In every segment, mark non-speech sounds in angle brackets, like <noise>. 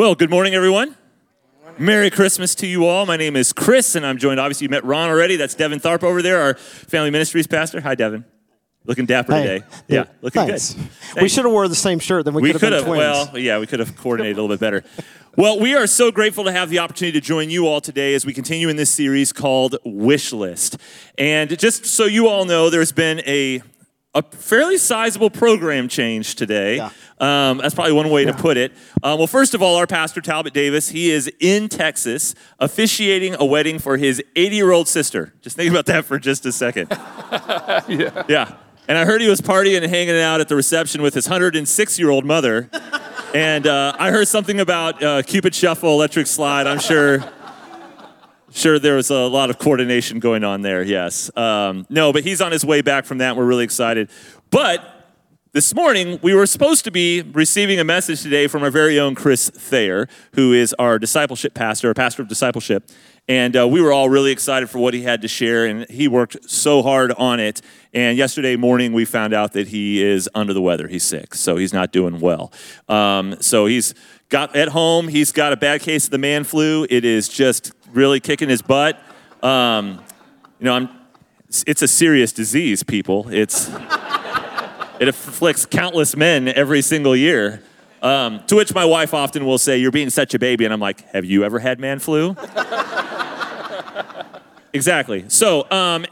Well, good morning, everyone. Merry Christmas to you all. My name is Chris, and I'm joined, obviously, you met Ron already. That's Devin Tharp over there, our family ministries pastor. Hi, Devin. Looking dapper Hey. today. Yeah, looking Thanks. good. We should have wore the same shirt, then we, We could have, been twins. well, yeah, we could have coordinated a little bit better. Well, we are so grateful to have the opportunity to join you all today as we continue in this series called Wish List. And just so you all know, there's been a a fairly sizable program change today. Yeah. Um, that's probably one way to put it. Um, well, first of all, our pastor Talbot Davis, he is in Texas officiating a wedding for his 80 year old sister. Just think about that for just a second. <laughs> yeah. Yeah. And I heard he was partying and hanging out at the reception with his 106 year old mother. And uh, I heard something about uh, Cupid Shuffle, Electric Slide. I'm sure, sure there was a lot of coordination going on there. Yes. Um, no, but he's on his way back from that. We're really excited. But this morning, we were supposed to be receiving a message today from our very own Chris Thayer, who is our discipleship pastor, a pastor of discipleship. And uh, we were all really excited for what he had to share, and he worked so hard on it. And yesterday morning, we found out that he is under the weather. He's sick, so he's not doing well. Um, so he's got at home, he's got a bad case of the man flu. It is just really kicking his butt. Um, you know, I'm, it's a serious disease, people. It's it afflicts countless men every single year. Um, to which my wife often will say, You're being such a baby. And I'm like, Have you ever had man flu? <laughs> exactly. So, um,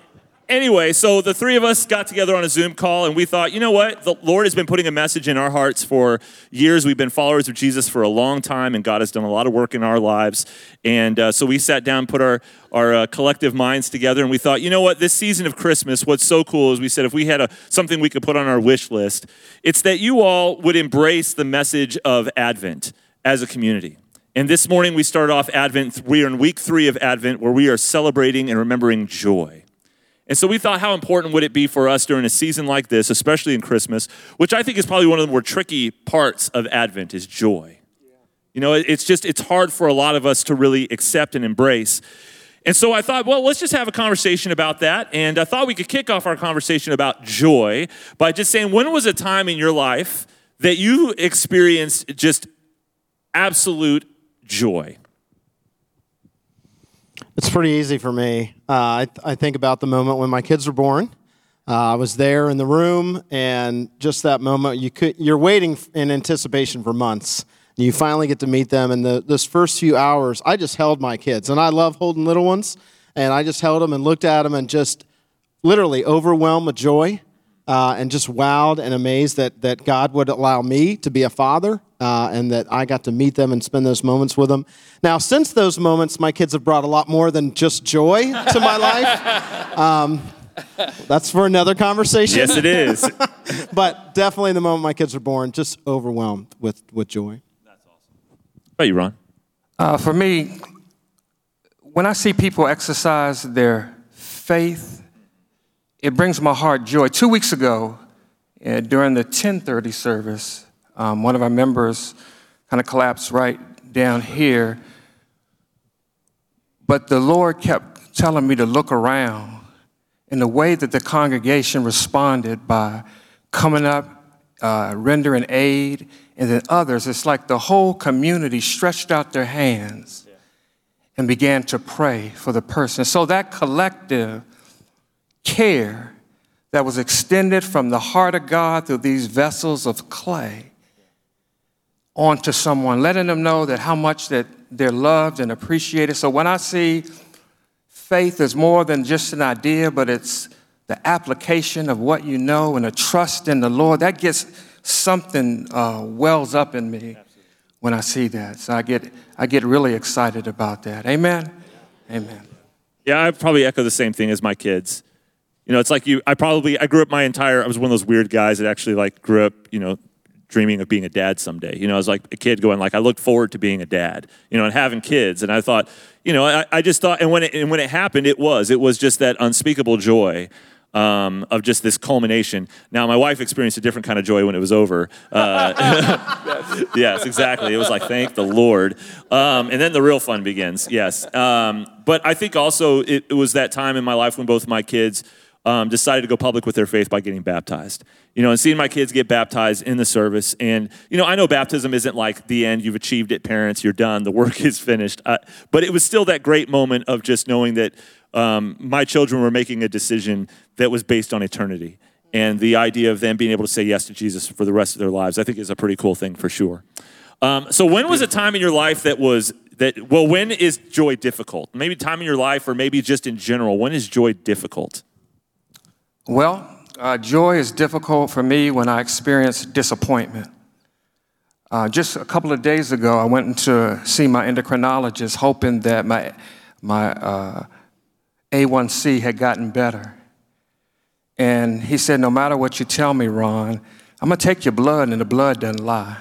anyway, so the three of us got together on a Zoom call and we thought, you know what? The Lord has been putting a message in our hearts for years. We've been followers of Jesus for a long time and God has done a lot of work in our lives. And uh, so we sat down, put our, our uh, collective minds together, and we thought, you know what? This season of Christmas, what's so cool is we said if we had a, something we could put on our wish list, it's that you all would embrace the message of Advent as a community. And this morning we start off Advent. We are in week three of Advent where we are celebrating and remembering joy. And so we thought, how important would it be for us during a season like this, especially in Christmas, which I think is probably one of the more tricky parts of Advent is joy. You know, it's just, it's hard for a lot of us to really accept and embrace. And so I thought, well, let's just have a conversation about that. And I thought we could kick off our conversation about joy by just saying, when was a time in your life that you experienced just absolute joy? It's pretty easy for me. Uh, I, I think about the moment when my kids were born. Uh, I was there in the room, and just that moment, you could, you're waiting in anticipation for months. And you finally get to meet them. And the, this first few hours, I just held my kids. And I love holding little ones. And I just held them and looked at them and just literally overwhelmed with joy uh, and just wowed and amazed that, that God would allow me to be a father uh, and that I got to meet them and spend those moments with them. Now, since those moments, my kids have brought a lot more than just joy to my life. <laughs> Um, that's for another conversation. Yes, it is. <laughs> But definitely the moment my kids were born, just overwhelmed with, with joy. That's awesome. How about you, Ron? Uh, for me, when I see people exercise their faith, it brings my heart joy. Two weeks ago, uh, during the 10:30 service, um, one of our members kind of collapsed right down here. But the Lord kept telling me to look around, and the way that the congregation responded by coming up, uh, rendering aid, and then others, it's like the whole community stretched out their hands and began to pray for the person. So that collective care that was extended from the heart of God through these vessels of clay onto someone, letting them know that how much that they're loved and appreciated. So when I see faith is more than just an idea, but it's the application of what you know and a trust in the Lord, that gets something uh, wells up in me when I see that. So I get, I get really excited about that. Amen? Amen. Yeah, I probably echo the same thing as my kids. You know, it's like you. I probably I grew up my entire. I was one of those weird guys that actually like grew up. You know, dreaming of being a dad someday. You know, I was like a kid going like I looked forward to being a dad. You know, and having kids. And I thought, you know, I, I just thought, and when it and when it happened, it was it was just that unspeakable joy. Um, of just this culmination. Now, my wife experienced a different kind of joy when it was over. Uh, <laughs> yes, exactly. It was like, thank the Lord. Um, and then the real fun begins. Yes. Um, but I think also it, it was that time in my life when both my kids um, decided to go public with their faith by getting baptized. You know, and seeing my kids get baptized in the service. And, you know, I know baptism isn't like the end, you've achieved it, parents, you're done, the work <laughs> is finished. Uh, but it was still that great moment of just knowing that um, my children were making a decision that was based on eternity. And the idea of them being able to say yes to Jesus for the rest of their lives, I think is a pretty cool thing for sure. Um, so, when was a time in your life that was that? Well, when is joy difficult? Maybe time in your life, or maybe just in general. When is joy difficult? Well, uh, joy is difficult for me when I experience disappointment. Uh, just a couple of days ago, I went to see my endocrinologist, hoping that my my uh, A1C had gotten better. And he said, No matter what you tell me, Ron, I'm going to take your blood, and the blood doesn't lie.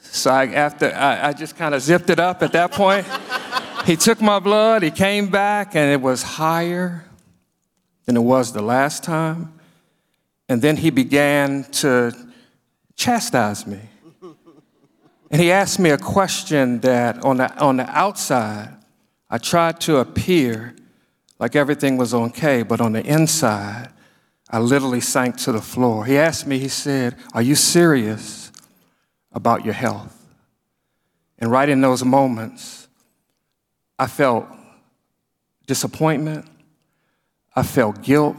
So I, after, I, I just kind of zipped it up at that point. <laughs> he took my blood, he came back, and it was higher than it was the last time. And then he began to chastise me. And he asked me a question that on the, on the outside, I tried to appear like everything was okay, but on the inside, I literally sank to the floor. He asked me, he said, Are you serious about your health? And right in those moments, I felt disappointment, I felt guilt,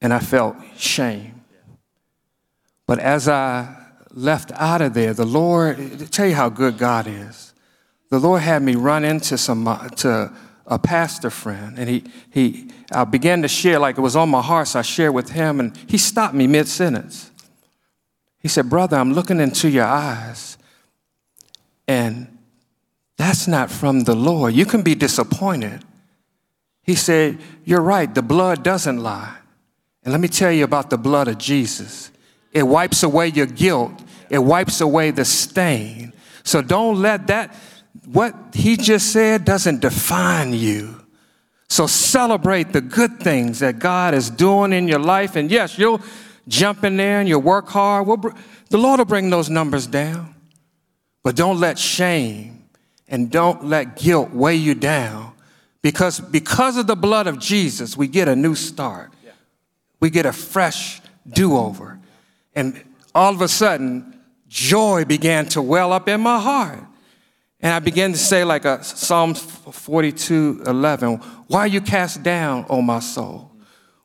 and I felt shame. But as I left out of there, the Lord, tell you how good God is, the Lord had me run into some, uh, to a pastor friend, and he, he I began to share like it was on my heart, so I shared with him, and he stopped me mid sentence. He said, Brother, I'm looking into your eyes, and that's not from the Lord. You can be disappointed. He said, You're right, the blood doesn't lie. And let me tell you about the blood of Jesus. It wipes away your guilt, it wipes away the stain. So don't let that what he just said doesn't define you. So celebrate the good things that God is doing in your life. And yes, you'll jump in there and you'll work hard. We'll, the Lord will bring those numbers down. But don't let shame and don't let guilt weigh you down. Because, because of the blood of Jesus, we get a new start. We get a fresh do over. And all of a sudden, joy began to well up in my heart. And I began to say, like a Psalms 42 11, Why are you cast down, O my soul?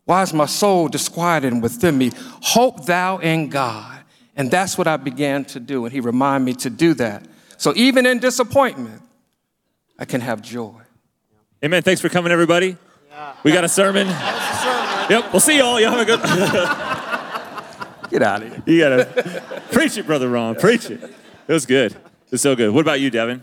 Why is my soul disquieted within me? Hope thou in God. And that's what I began to do. And he reminded me to do that. So even in disappointment, I can have joy. Amen. Thanks for coming, everybody. Yeah. We got a sermon. a sermon. Yep. We'll see y'all. Y'all have a good. <laughs> Get out of here. You gotta preach it, brother Ron. Preach it. It was good. It's so good. What about you, Devin?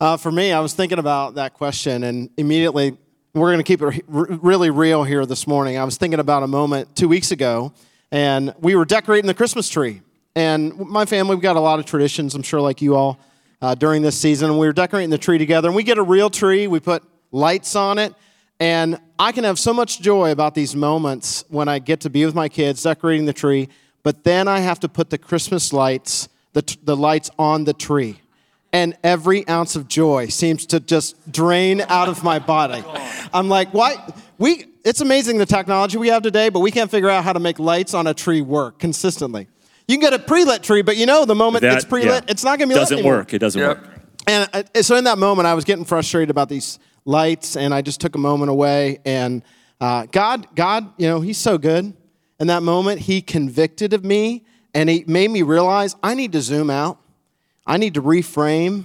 Uh, for me, I was thinking about that question, and immediately we're going to keep it really real here this morning. I was thinking about a moment two weeks ago, and we were decorating the Christmas tree. And my family, we've got a lot of traditions, I'm sure, like you all, uh, during this season. And we were decorating the tree together, and we get a real tree, we put lights on it, and I can have so much joy about these moments when I get to be with my kids decorating the tree, but then I have to put the Christmas lights the, the lights on the tree. And every ounce of joy seems to just drain out of my body. I'm like, why? We, it's amazing the technology we have today, but we can't figure out how to make lights on a tree work consistently. You can get a pre-lit tree, but you know the moment that, it's pre-lit, yeah. it's not going to be doesn't work. It doesn't yep. work. And uh, so in that moment, I was getting frustrated about these lights, and I just took a moment away. And uh, God, God, you know, He's so good. In that moment, He convicted of me and it made me realize I need to zoom out. I need to reframe.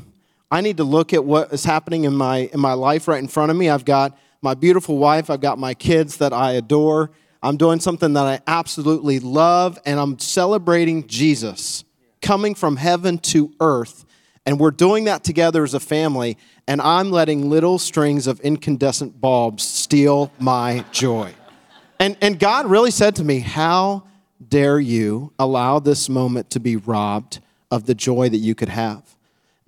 I need to look at what is happening in my, in my life right in front of me. I've got my beautiful wife, I've got my kids that I adore. I'm doing something that I absolutely love, and I'm celebrating Jesus coming from heaven to earth. And we're doing that together as a family, and I'm letting little strings of incandescent bulbs steal my joy. And, and God really said to me, How dare you allow this moment to be robbed of the joy that you could have?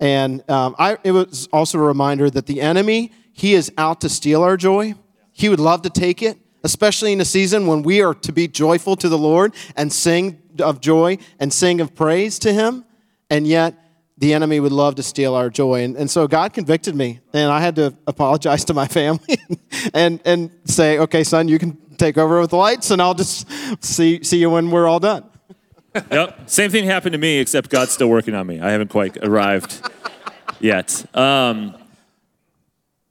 And um, I, it was also a reminder that the enemy, he is out to steal our joy. He would love to take it, especially in a season when we are to be joyful to the Lord and sing of joy and sing of praise to him. And yet, the enemy would love to steal our joy. And, and so God convicted me, and I had to apologize to my <laughs> family and, and say, okay, son, you can take over with the lights, and I'll just see, see you when we're all done. <laughs> yep. Same thing happened to me, except God's still working on me. I haven't quite arrived yet. Um,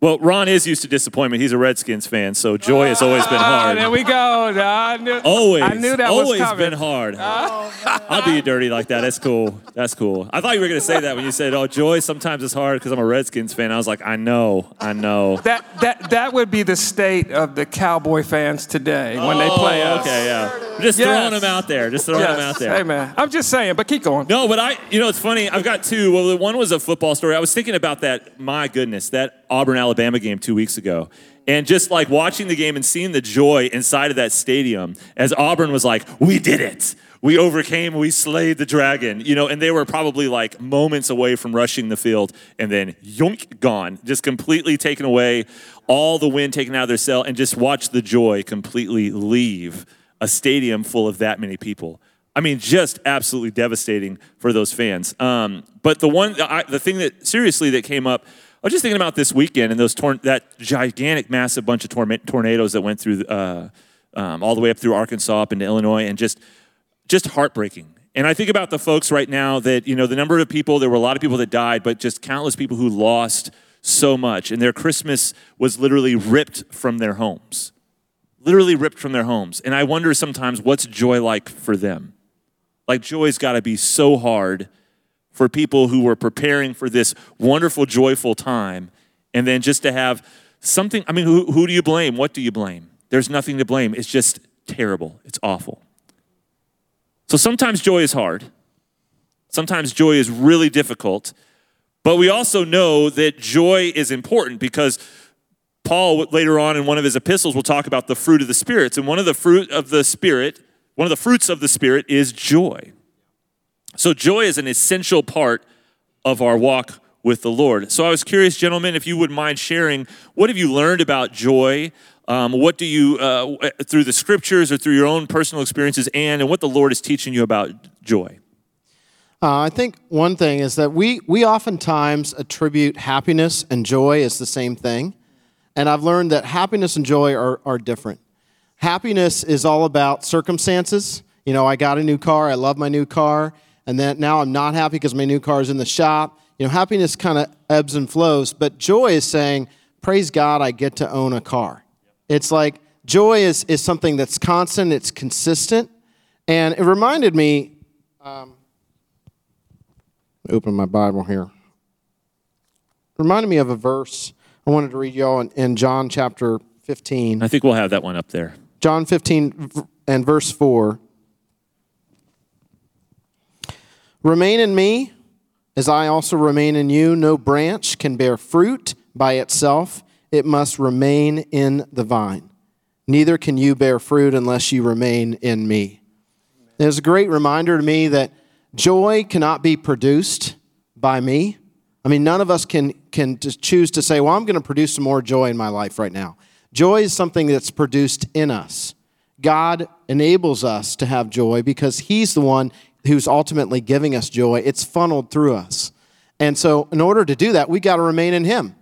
well, Ron is used to disappointment. He's a Redskins fan, so joy has always been Ah, hard. there we go. I knew, Always. I knew that always was coming. been hard. <laughs> I'll do you dirty like that. That's cool. That's cool. I thought you were going to say that when you said, "Oh, joy sometimes is hard because I'm a Redskins fan." I was like, "I know, I know." That, that, that would be the state of the Cowboy fans today when they play Oh, us. Okay, yeah. Just Yes. throwing them out there. Just throwing Yes. them out there. Hey, man. I'm just saying, but keep going. No, but I, you know, it's funny. I've got two. Well, the one was a football story. I was thinking about that. My goodness, that Auburn Alabama game two weeks ago, and just like watching the game and seeing the joy inside of that stadium as Auburn was like, "We did it." We overcame, we slayed the dragon, you know, and they were probably like moments away from rushing the field, and then yoink, gone, just completely taken away, all the wind taken out of their sail, and just watch the joy completely leave a stadium full of that many people. I mean, just absolutely devastating for those fans. Um, but the one, I, the thing that seriously that came up, I was just thinking about this weekend and those tor- that gigantic, massive bunch of torment- tornadoes that went through uh, um, all the way up through Arkansas up into Illinois, and just just heartbreaking. And I think about the folks right now that you know the number of people. There were a lot of people that died, but just countless people who lost so much, and their Christmas was literally ripped from their homes literally ripped from their homes. And I wonder sometimes what's joy like for them? Like, joy's got to be so hard for people who were preparing for this wonderful, joyful time. And then just to have something, I mean, who, who do you blame? What do you blame? There's nothing to blame. It's just terrible. It's awful. So sometimes joy is hard. Sometimes joy is really difficult. But we also know that joy is important because Paul later on in one of his epistles will talk about the fruit of the spirits and one of the fruit of the spirit, one of the fruits of the spirit is joy. So joy is an essential part of our walk with the Lord. So I was curious, gentlemen, if you would mind sharing what have you learned about joy? Um, what do you uh, through the scriptures or through your own personal experiences, and and what the Lord is teaching you about joy? Uh, I think one thing is that we, we oftentimes attribute happiness and joy as the same thing. And I've learned that happiness and joy are, are different. Happiness is all about circumstances. You know, I got a new car, I love my new car, and then now I'm not happy because my new car is in the shop. You know, happiness kind of ebbs and flows, but joy is saying, Praise God, I get to own a car. It's like joy is, is something that's constant, it's consistent. And it reminded me, um, open my Bible here. Reminded me of a verse I wanted to read y'all in, in John chapter 15. I think we'll have that one up there. John 15 and verse 4. Remain in me, as I also remain in you. No branch can bear fruit by itself, it must remain in the vine. Neither can you bear fruit unless you remain in me. It was a great reminder to me that joy cannot be produced by me. I mean, none of us can, can choose to say, well, I'm going to produce some more joy in my life right now. Joy is something that's produced in us. God enables us to have joy because He's the one who's ultimately giving us joy. It's funneled through us. And so, in order to do that, we got to remain in Him.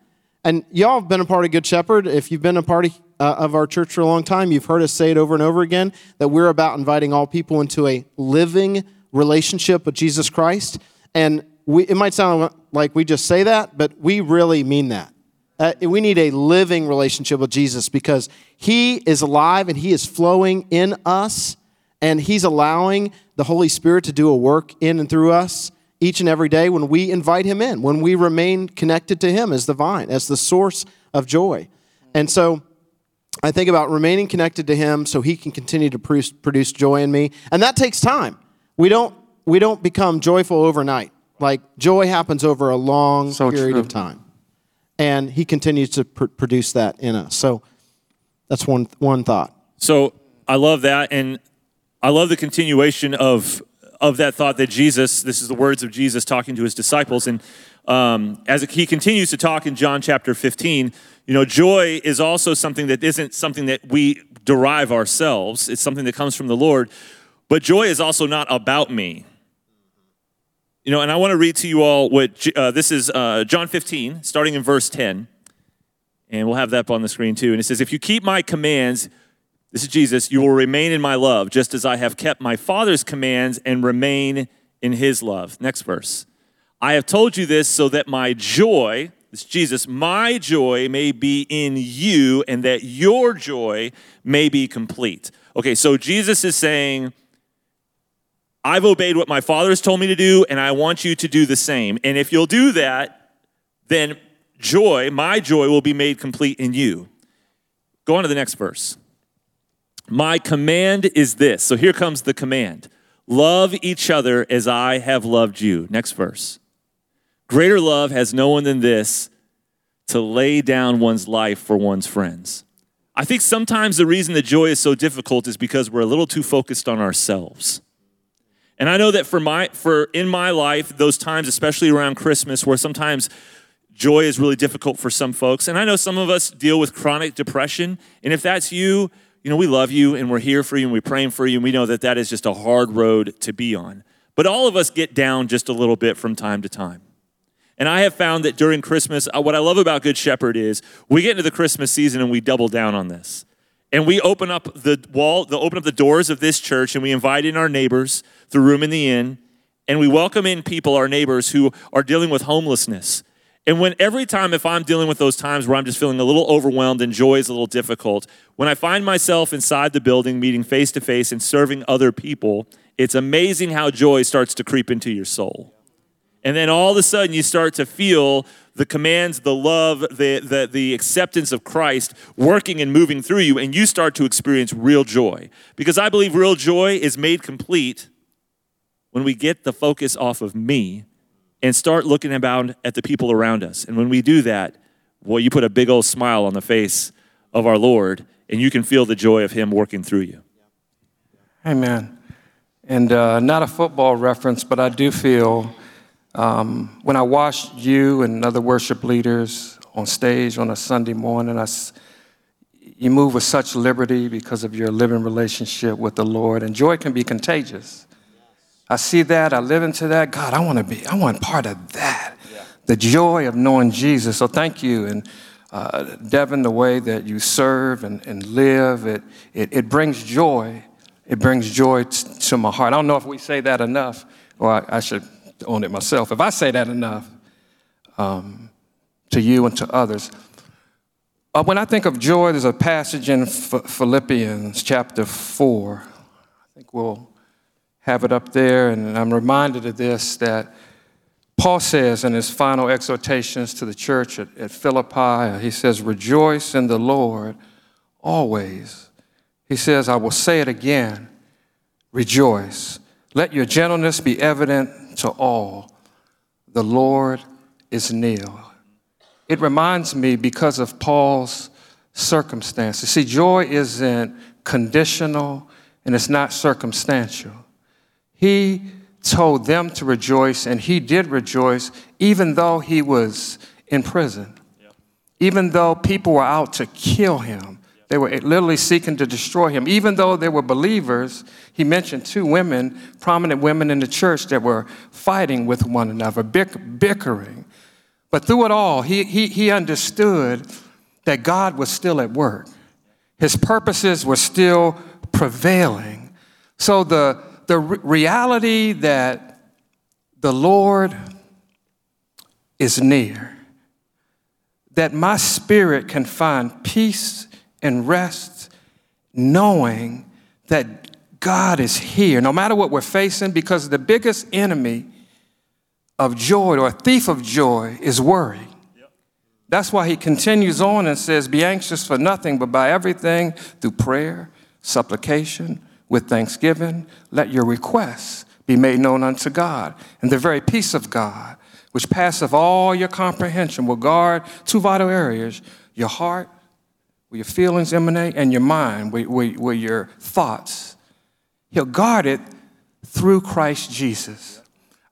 And y'all have been a part of Good Shepherd. If you've been a part of, uh, of our church for a long time, you've heard us say it over and over again that we're about inviting all people into a living relationship with Jesus Christ. And we, it might sound like we just say that, but we really mean that. Uh, we need a living relationship with Jesus because He is alive and He is flowing in us, and He's allowing the Holy Spirit to do a work in and through us each and every day when we invite Him in, when we remain connected to Him as the vine, as the source of joy. And so I think about remaining connected to Him so He can continue to produce, produce joy in me, and that takes time. We don't we don't become joyful overnight. Like joy happens over a long So period true. of time and he continues to pr- produce that in us. So that's one one thought. So I love that, and I love the continuation of of that thought that Jesus. This is the words of Jesus talking to his disciples, and um, as he continues to talk in John chapter 15, you know, joy is also something that isn't something that we derive ourselves. It's something that comes from the Lord, but joy is also not about me. You know, and I want to read to you all what uh, this is uh, John 15, starting in verse 10. And we'll have that up on the screen too. And it says, If you keep my commands, this is Jesus, you will remain in my love, just as I have kept my Father's commands and remain in his love. Next verse. I have told you this so that my joy, this Jesus, my joy may be in you and that your joy may be complete. Okay, so Jesus is saying, I've obeyed what my father has told me to do, and I want you to do the same. And if you'll do that, then joy, my joy, will be made complete in you. Go on to the next verse. My command is this. So here comes the command love each other as I have loved you. Next verse. Greater love has no one than this to lay down one's life for one's friends. I think sometimes the reason the joy is so difficult is because we're a little too focused on ourselves. And I know that for my for in my life, those times, especially around Christmas, where sometimes joy is really difficult for some folks. And I know some of us deal with chronic depression. And if that's you, you know, we love you and we're here for you and we're praying for you. And we know that that is just a hard road to be on. But all of us get down just a little bit from time to time. And I have found that during Christmas, uh, what I love about Good Shepherd is we get into the Christmas season and we double down on this. And we open up the wall, the open up the doors of this church, and we invite in our neighbors through Room in the Inn, and we welcome in people, our neighbors who are dealing with homelessness. And when every time, if I'm dealing with those times where I'm just feeling a little overwhelmed and joy is a little difficult, when I find myself inside the building, meeting face to face and serving other people, it's amazing how joy starts to creep into your soul. And then all of a sudden, you start to feel the commands, the love, the, the, the acceptance of Christ working and moving through you, and you start to experience real joy. Because I believe real joy is made complete when we get the focus off of me and start looking about at the people around us. And when we do that, well, you put a big old smile on the face of our Lord, and you can feel the joy of Him working through you. Amen. And uh, not a football reference, but I do feel um, when I watched you and other worship leaders on stage on a Sunday morning, I, you move with such liberty because of your living relationship with the Lord, and joy can be contagious. I see that, I live into that. God, I want to be, I want part of that. Yeah. The joy of knowing Jesus. So thank you. And uh, Devin, the way that you serve and, and live, it, it, it brings joy. It brings joy t- to my heart. I don't know if we say that enough, or I, I should own it myself. If I say that enough um, to you and to others, uh, when I think of joy, there's a passage in Philippians chapter 4. I think we'll have it up there, and I'm reminded of this that Paul says in his final exhortations to the church at, at Philippi, he says, Rejoice in the Lord always. He says, I will say it again, rejoice. Let your gentleness be evident to all, the Lord is near. It reminds me because of Paul's circumstances. See, joy isn't conditional and it's not circumstantial. He told them to rejoice, and he did rejoice, even though he was in prison, even though people were out to kill him. They were literally seeking to destroy him. Even though they were believers, he mentioned two women, prominent women in the church, that were fighting with one another, bickering. But through it all, he, he, he understood that God was still at work. His purposes were still prevailing. So the, the reality that the Lord is near, that my spirit can find peace and rest knowing that God is here, no matter what we're facing, because the biggest enemy of joy or a thief of joy is worry. That's why he continues on and says, Be anxious for nothing, but by everything through prayer, supplication, with thanksgiving, let your requests be made known unto God. And the very peace of God, which passeth all your comprehension, will guard two vital areas your heart where your feelings emanate, and your mind, where, where, where your thoughts. He'll guard it through Christ Jesus.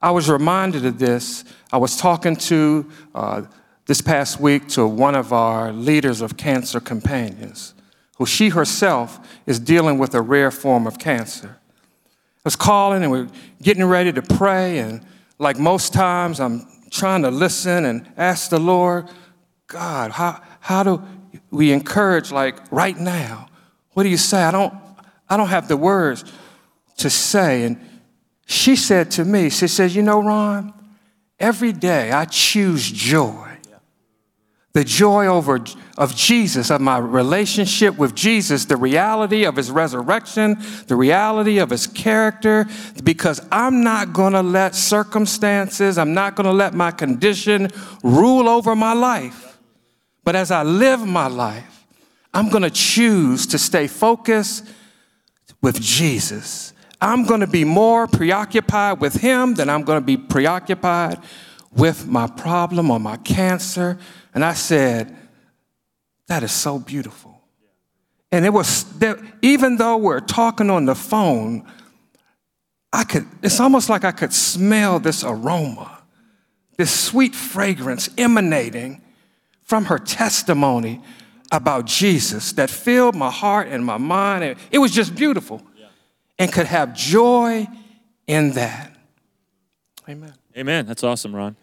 I was reminded of this. I was talking to uh, this past week to one of our leaders of cancer companions, who she herself is dealing with a rare form of cancer. I was calling and we are getting ready to pray, and like most times, I'm trying to listen and ask the Lord, God, how, how do we encourage, like right now? What do you say? I don't, I don't have the words to say. And she said to me, she says, You know, Ron, every day I choose joy the joy over of Jesus, of my relationship with Jesus, the reality of his resurrection, the reality of his character, because I'm not to let circumstances, I'm not to let my condition rule over my life. But as I live my life, I'm to choose to stay focused with Jesus. I'm to be more preoccupied with him than I'm to be preoccupied with my problem or my cancer and I said, That is so beautiful. And it was, that even though we're talking on the phone, I could, it's almost like I could smell this aroma, this sweet fragrance emanating from her testimony about Jesus that filled my heart and my mind. It was just beautiful and could have joy in that. Amen. Amen. That's awesome, Ron.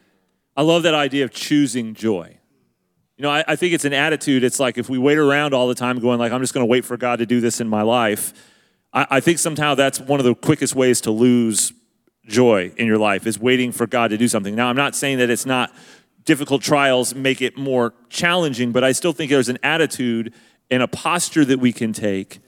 I love that idea of choosing joy. You know, I, I think it's an attitude. It's like if we wait around all the time going like, I'm just going to wait for God to do this in my life, I, I think somehow that's one of the quickest ways to lose joy in your life is waiting for God to do something. Now, I'm not saying that it's not difficult trials make it more challenging, but I still think there's an attitude and a posture that we can take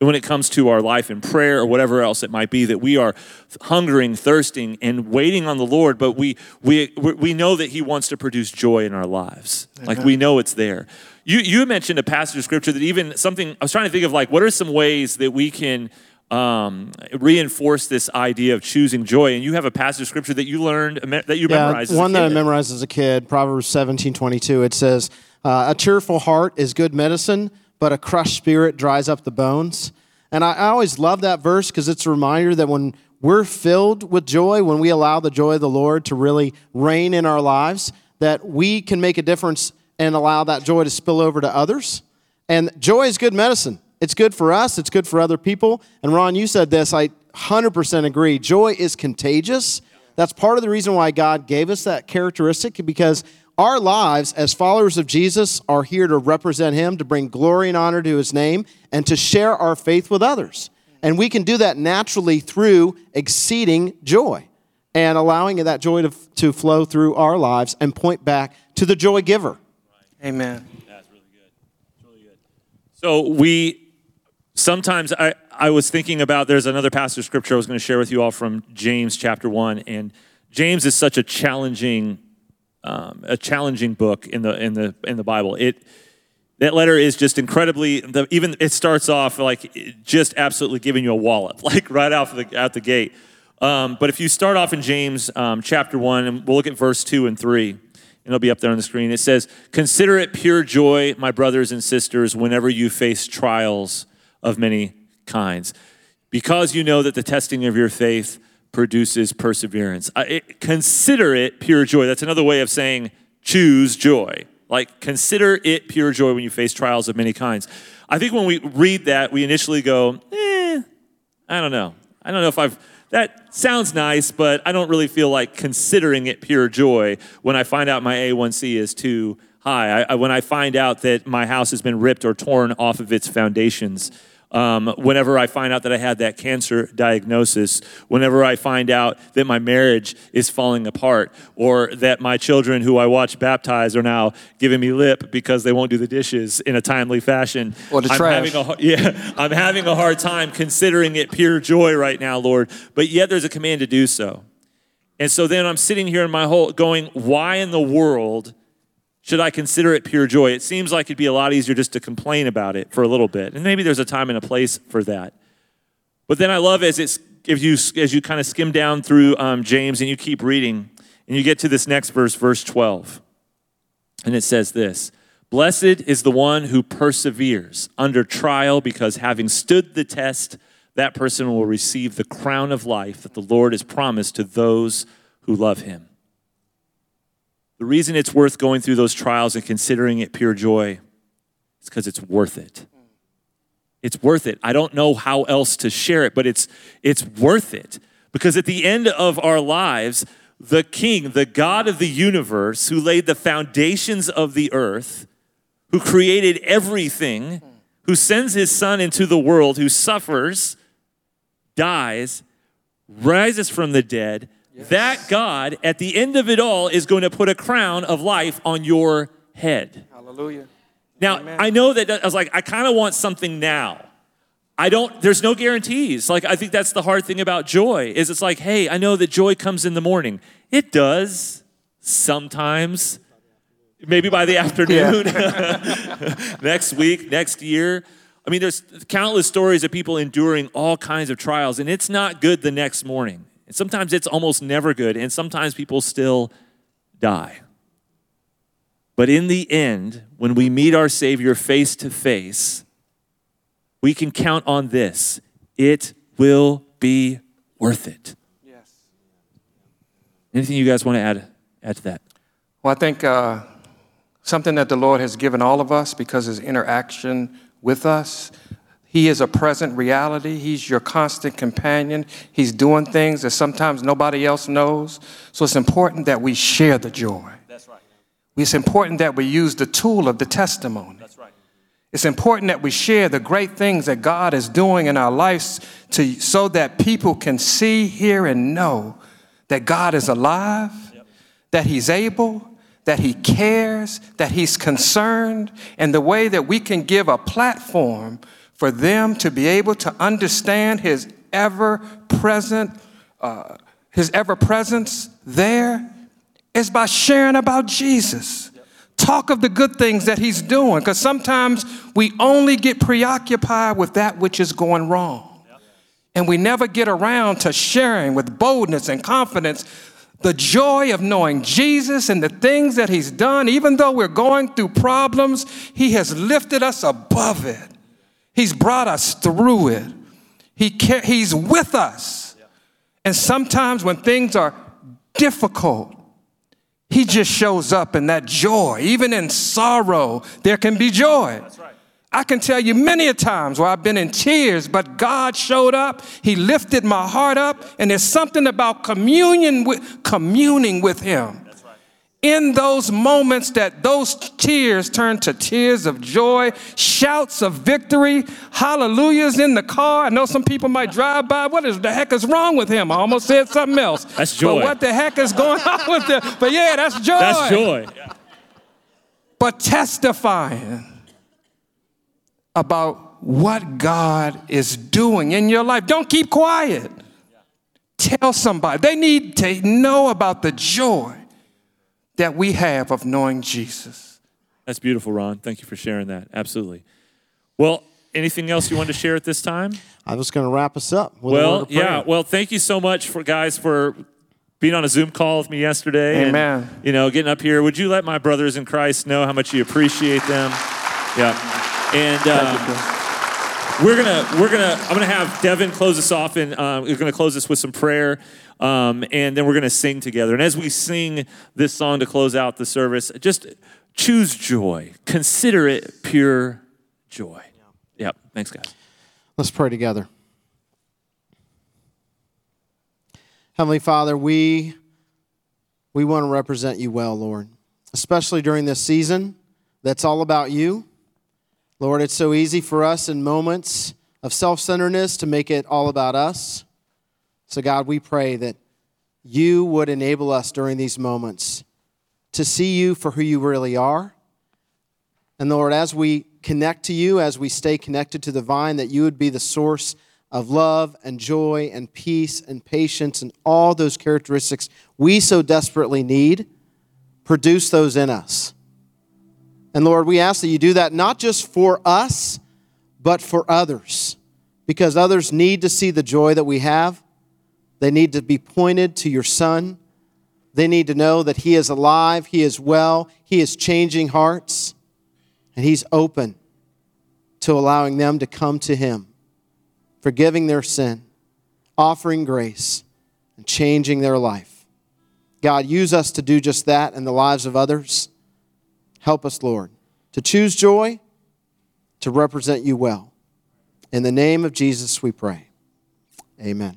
when it comes to our life in prayer or whatever else it might be that we are hungering thirsting and waiting on the lord but we we we know that he wants to produce joy in our lives. Amen. like we know it's there. You you mentioned a passage of scripture that even something i was trying to think of like what are some ways that we can um, reinforce this idea of choosing joy? And you have a passage of scripture that you learned that you yeah, memorized one that i memorized as a kid proverbs 17 22 it says uh, a cheerful heart is good medicine but a crushed spirit dries up the bones. And I, always love that verse because it's a reminder that when we're filled with joy, when we allow the joy of the Lord to really reign in our lives, that we can make a difference and allow that joy to spill over to others. And joy is good medicine. It's good for us, it's good for other people. And Ron, you said this, I 100% agree. Joy is contagious. That's part of the reason why God gave us that characteristic because our lives as followers of Jesus are here to represent Him, to bring glory and honor to His name, and to share our faith with others. And we can do that naturally through exceeding joy and allowing that joy to, to flow through our lives and point back to the joy giver. Amen. That's really good. really good. So we sometimes I, I was thinking about there's another passage of scripture I was going to share with you all from James chapter one, and James is such a challenging um, a challenging book in the in the in the Bible. It that letter is just incredibly the, even it starts off like just absolutely giving you a wallop <laughs> like right out the out the gate. Um, but if you start off in James um, chapter one, and we'll look at verse two and three, and it'll be up there on the screen. It says, "Consider it pure joy, my brothers and sisters, whenever you face trials of many kinds, because you know that the testing of your faith." Produces perseverance. it, consider it pure joy. That's another way of saying choose joy. Like, consider it pure joy when you face trials of many kinds. I think when we read that, we initially go, eh, I don't know. I don't know if I've, that sounds nice, but I don't really feel like considering it pure joy when I find out my A1C is too high. I, I, when I find out that my house has been ripped or torn off of its foundations um, whenever I find out that I had that cancer diagnosis, whenever I find out that my marriage is falling apart, or that my children who I watch baptize are now giving me lip because they won't do the dishes in a timely fashion. Or the I'm trash. Having a, yeah, <laughs> I'm having a hard time considering it pure joy right now, Lord. But yet there's a command to do so. And so then I'm sitting here in my whole going, why in the world should I consider it pure joy? It seems like it'd be a lot easier just to complain about it for a little bit. And maybe there's a time and a place for that. But then I love as it's if you as you kind of skim down through um, James and you keep reading and you get to this next verse, verse 12. And it says this Blessed is the one who perseveres under trial, because having stood the test, that person will receive the crown of life that the Lord has promised to those who love him. The reason it's worth going through those trials and considering it pure joy is because it's worth it. It's worth it. I don't know how else to share it, but it's, it's worth it. Because at the end of our lives, the king, the God of the universe, who laid the foundations of the earth, who created everything, who sends his son into the world, who suffers, dies, rises from the dead, yes. that God, at the end of it all, is going to put a crown of life on your head. Hallelujah. Now, Amen. I know that I was like, I kind of want something now. I don't, there's no guarantees. Like, I think that's the hard thing about joy is it's like, hey, I know that joy comes in the morning. It does sometimes, maybe by the afternoon, <laughs> <laughs> next week, next year. I mean, there's countless stories of people enduring all kinds of trials, and it's not good the next morning. And sometimes it's almost never good, and sometimes people still die. But in the end, when we meet our Savior face to face, we can count on this it will be worth it. Yes. Anything you guys want to add, add to that? Well, I think uh, something that the Lord has given all of us because his interaction with us. He is a present reality. He's your constant companion. He's doing things that sometimes nobody else knows. So it's important that we share the joy. That's right. It's important that we use the tool of the testimony. That's right. It's important that we share the great things that God is doing in our lives to, so that people can see, hear, and know that God is alive, yep. that He's able, that He cares, that He's concerned, and the way that we can give a platform for them to be able to understand His ever present, uh, His ever presence there is by sharing about Jesus talk of the good things that he's doing because sometimes we only get preoccupied with that which is going wrong. And we never get around to sharing with boldness and confidence the joy of knowing Jesus and the things that he's done. Even though we're going through problems, he has lifted us above it, he's brought us through it. He he's with us. And sometimes when things are difficult, he just shows up in that joy. Even in sorrow, there can be joy. Right. I can tell you many a times where I've been in tears, but God showed up. He lifted my heart up, and there's something about communion with, communing with Him in those moments that those tears turn to tears of joy, shouts of victory, hallelujahs in the car. I know some people might drive by. What is the heck is wrong with him? I almost said something else. That's joy. But what the heck is going on with him? But yeah, that's joy. That's joy. But testifying about what God is doing in your life. Don't keep quiet. Tell somebody. They need to know about the joy that we have of knowing Jesus. That's beautiful, Ron. Thank you for sharing that. Absolutely. Well, anything else you want to share at this time? I was going to wrap us up. well, yeah. Well, thank you so much for guys for being on a Zoom call with me yesterday. Amen. And, you know, getting up here. Would you let my brothers in Christ know how much you appreciate them? Yeah. And uh, we're gonna we're gonna I'm gonna have Devin close us off, and uh, we're gonna close this with some prayer. Um, and then we're going to sing together. And as we sing this song to close out the service, just choose joy. Consider it pure joy. Yep. Thanks, guys. Let's pray together. Heavenly Father, we, we want to represent you well, Lord, especially during this season that's all about you. Lord, it's so easy for us in moments of self centeredness to make it all about us. So, God, we pray that you would enable us during these moments to see you for who you really are. And Lord, as we connect to you, as we stay connected to the vine, that you would be the source of love and joy and peace and patience and all those characteristics we so desperately need. Produce those in us. And Lord, we ask that you do that not just for us, but for others, because others need to see the joy that we have. They need to be pointed to your Son. They need to know that He is alive, He is well, He is changing hearts, and He's open to allowing them to come to Him, forgiving their sin, offering grace, and changing their life. God, use us to do just that in the lives of others. Help us, Lord, to choose joy, to represent you well. In the name of Jesus, we pray. Amen.